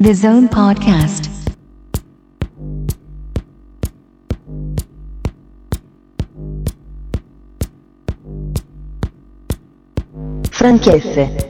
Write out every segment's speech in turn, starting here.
The Zone Podcast. Franchezze.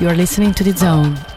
You're listening to The Zone.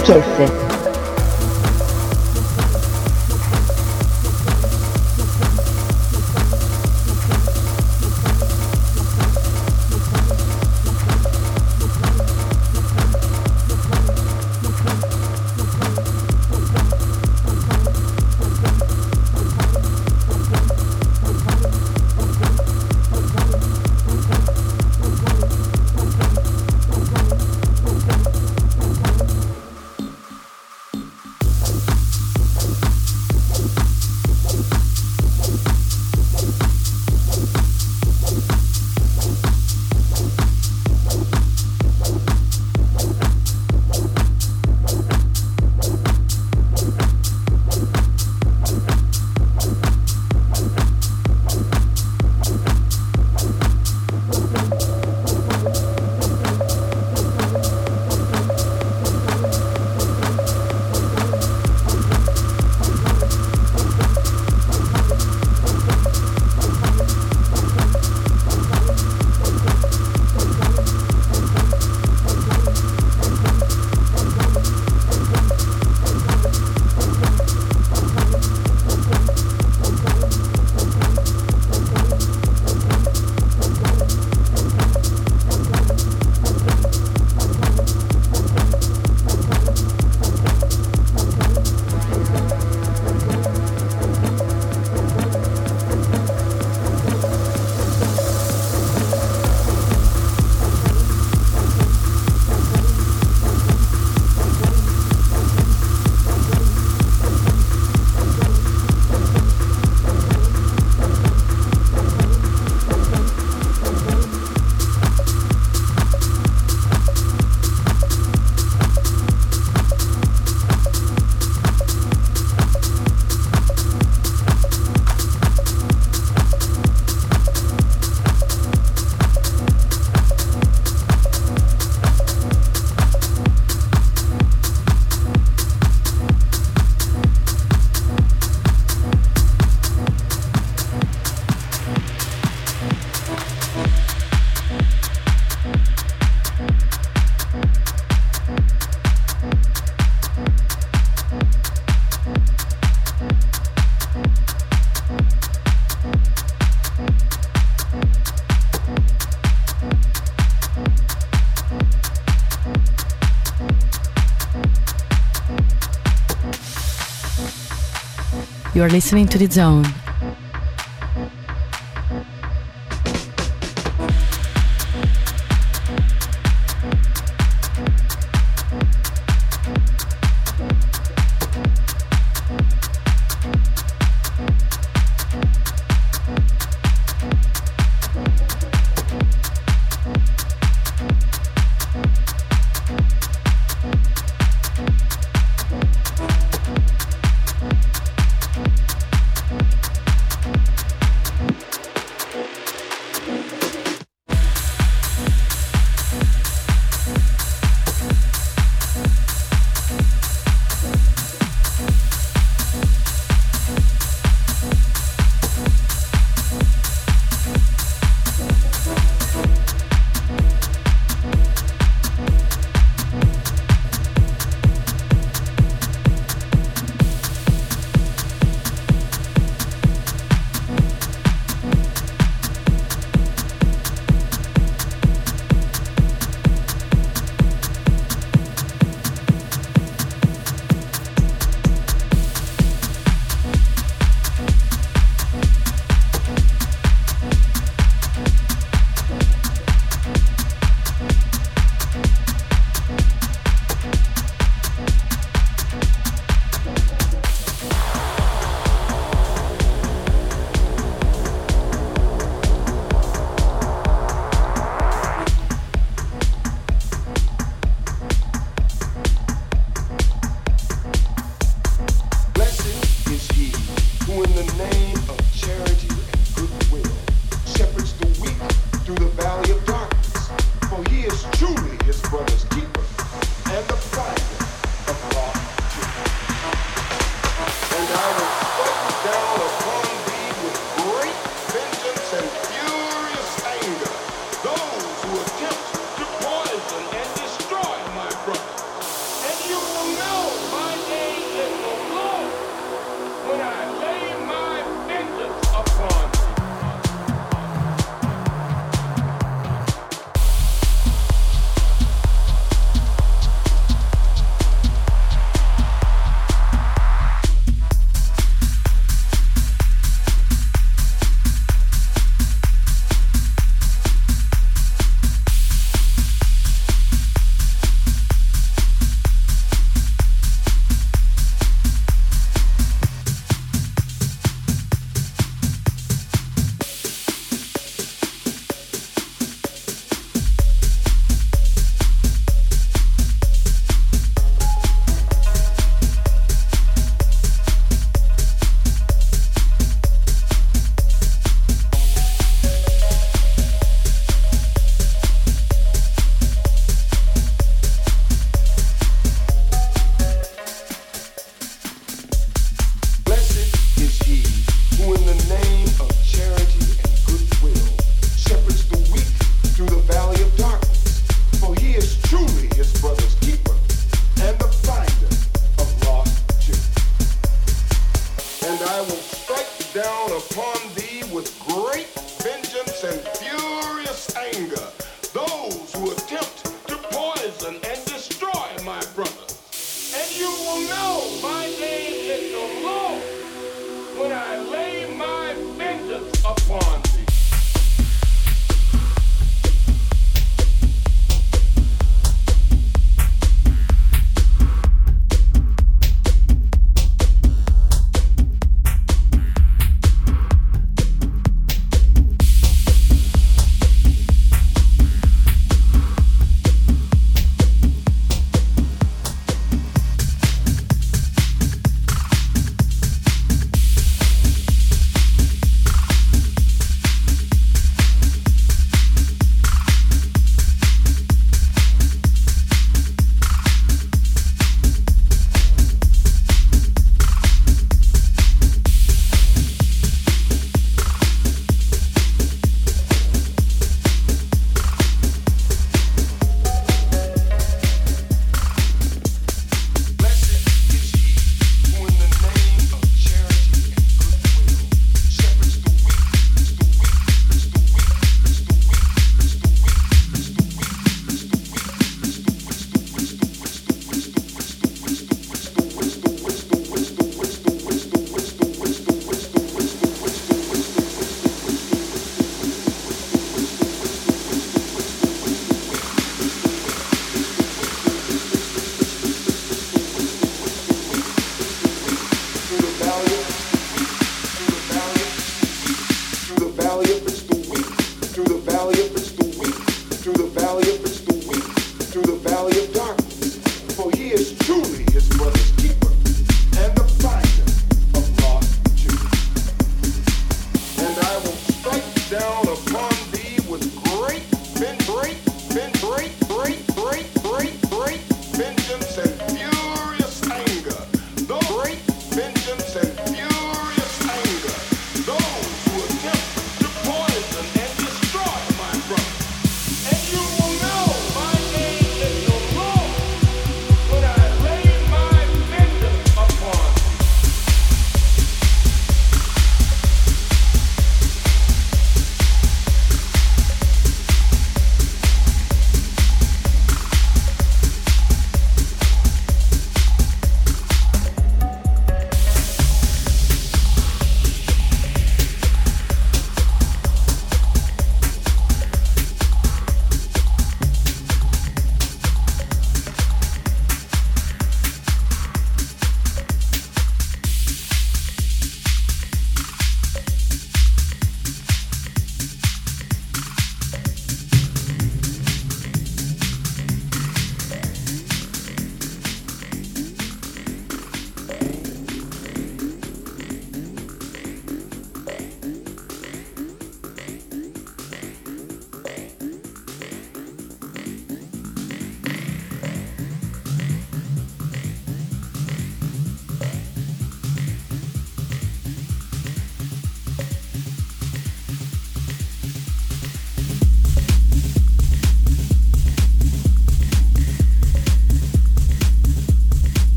Franchesse. You are listening to The Zone.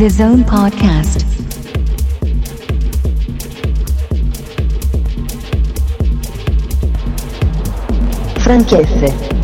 The Zone Podcast. Franchesse.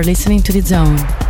You are listening to The Zone.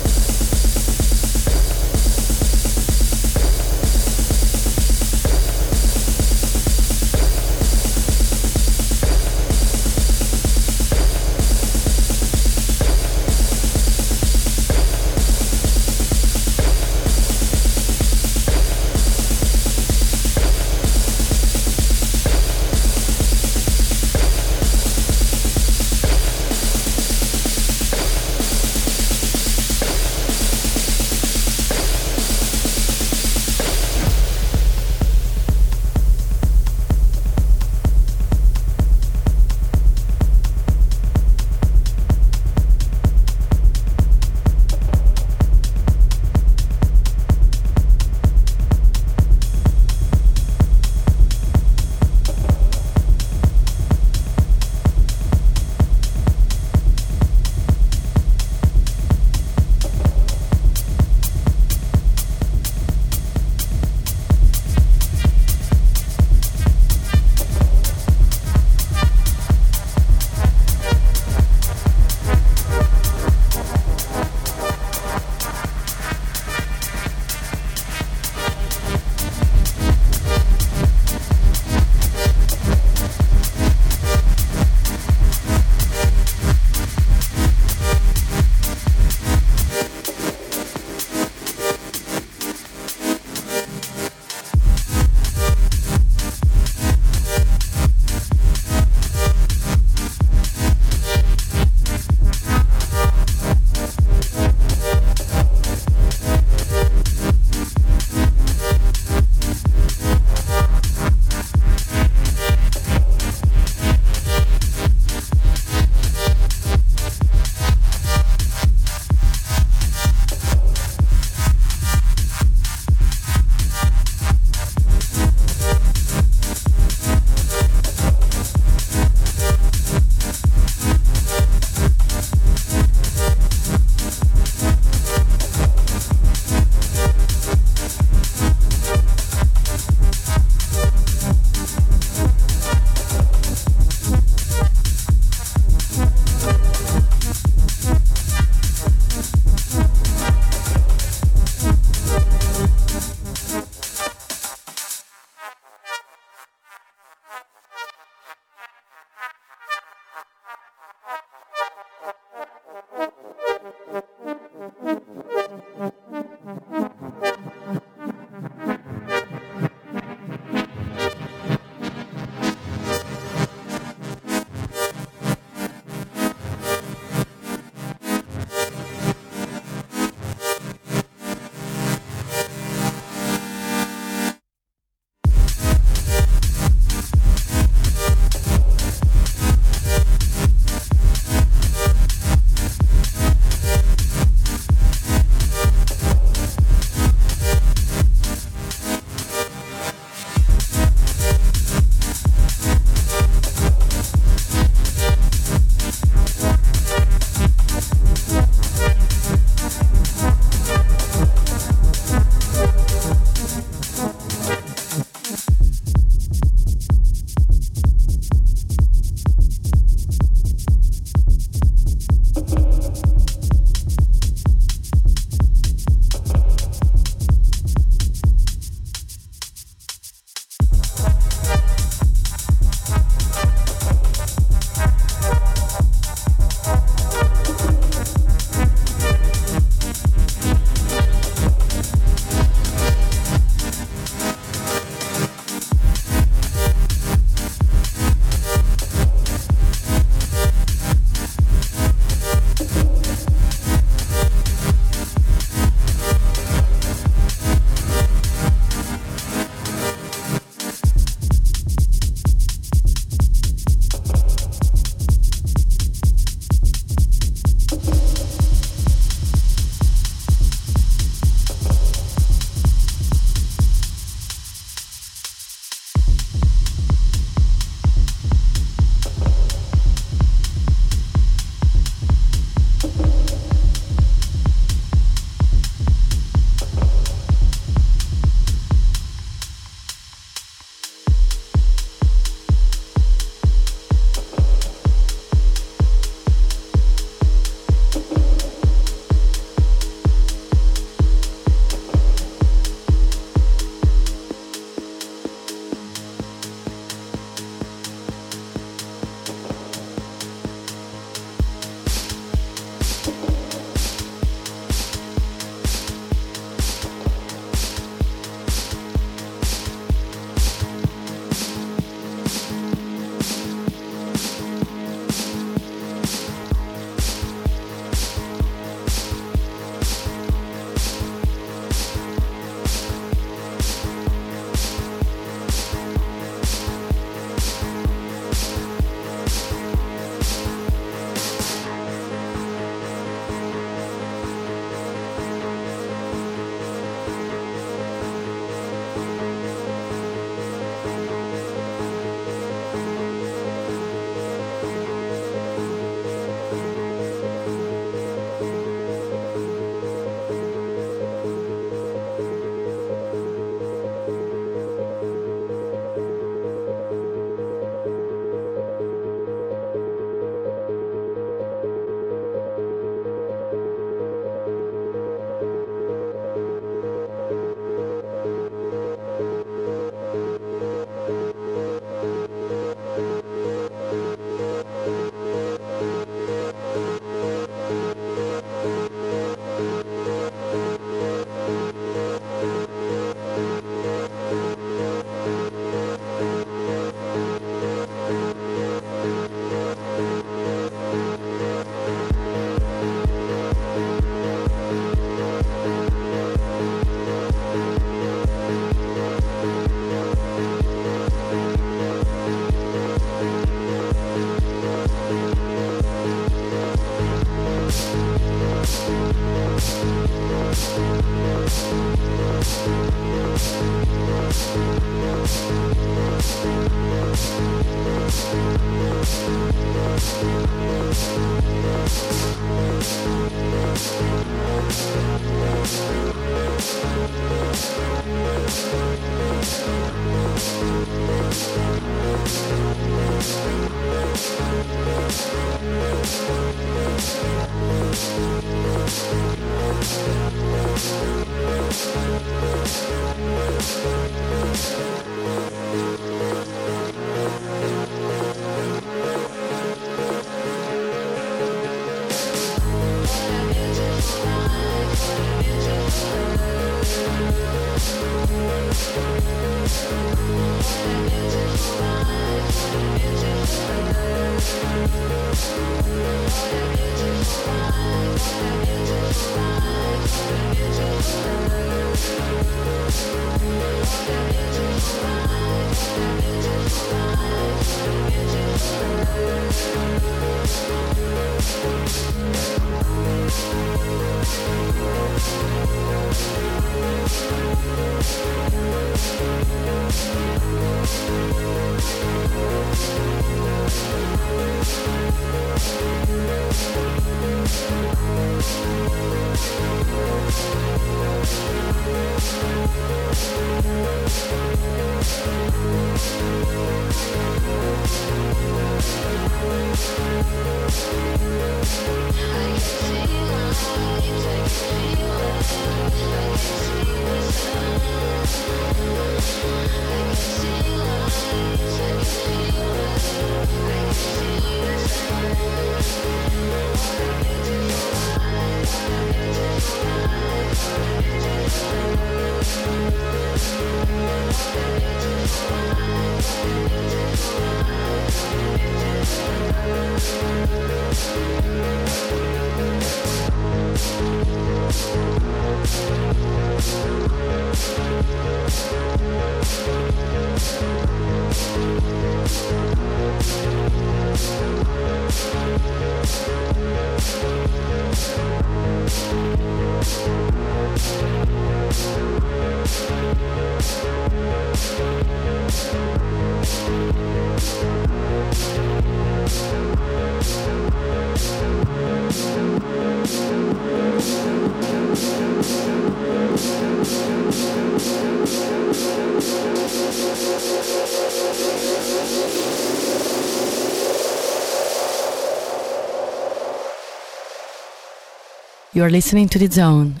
You are listening to The Zone,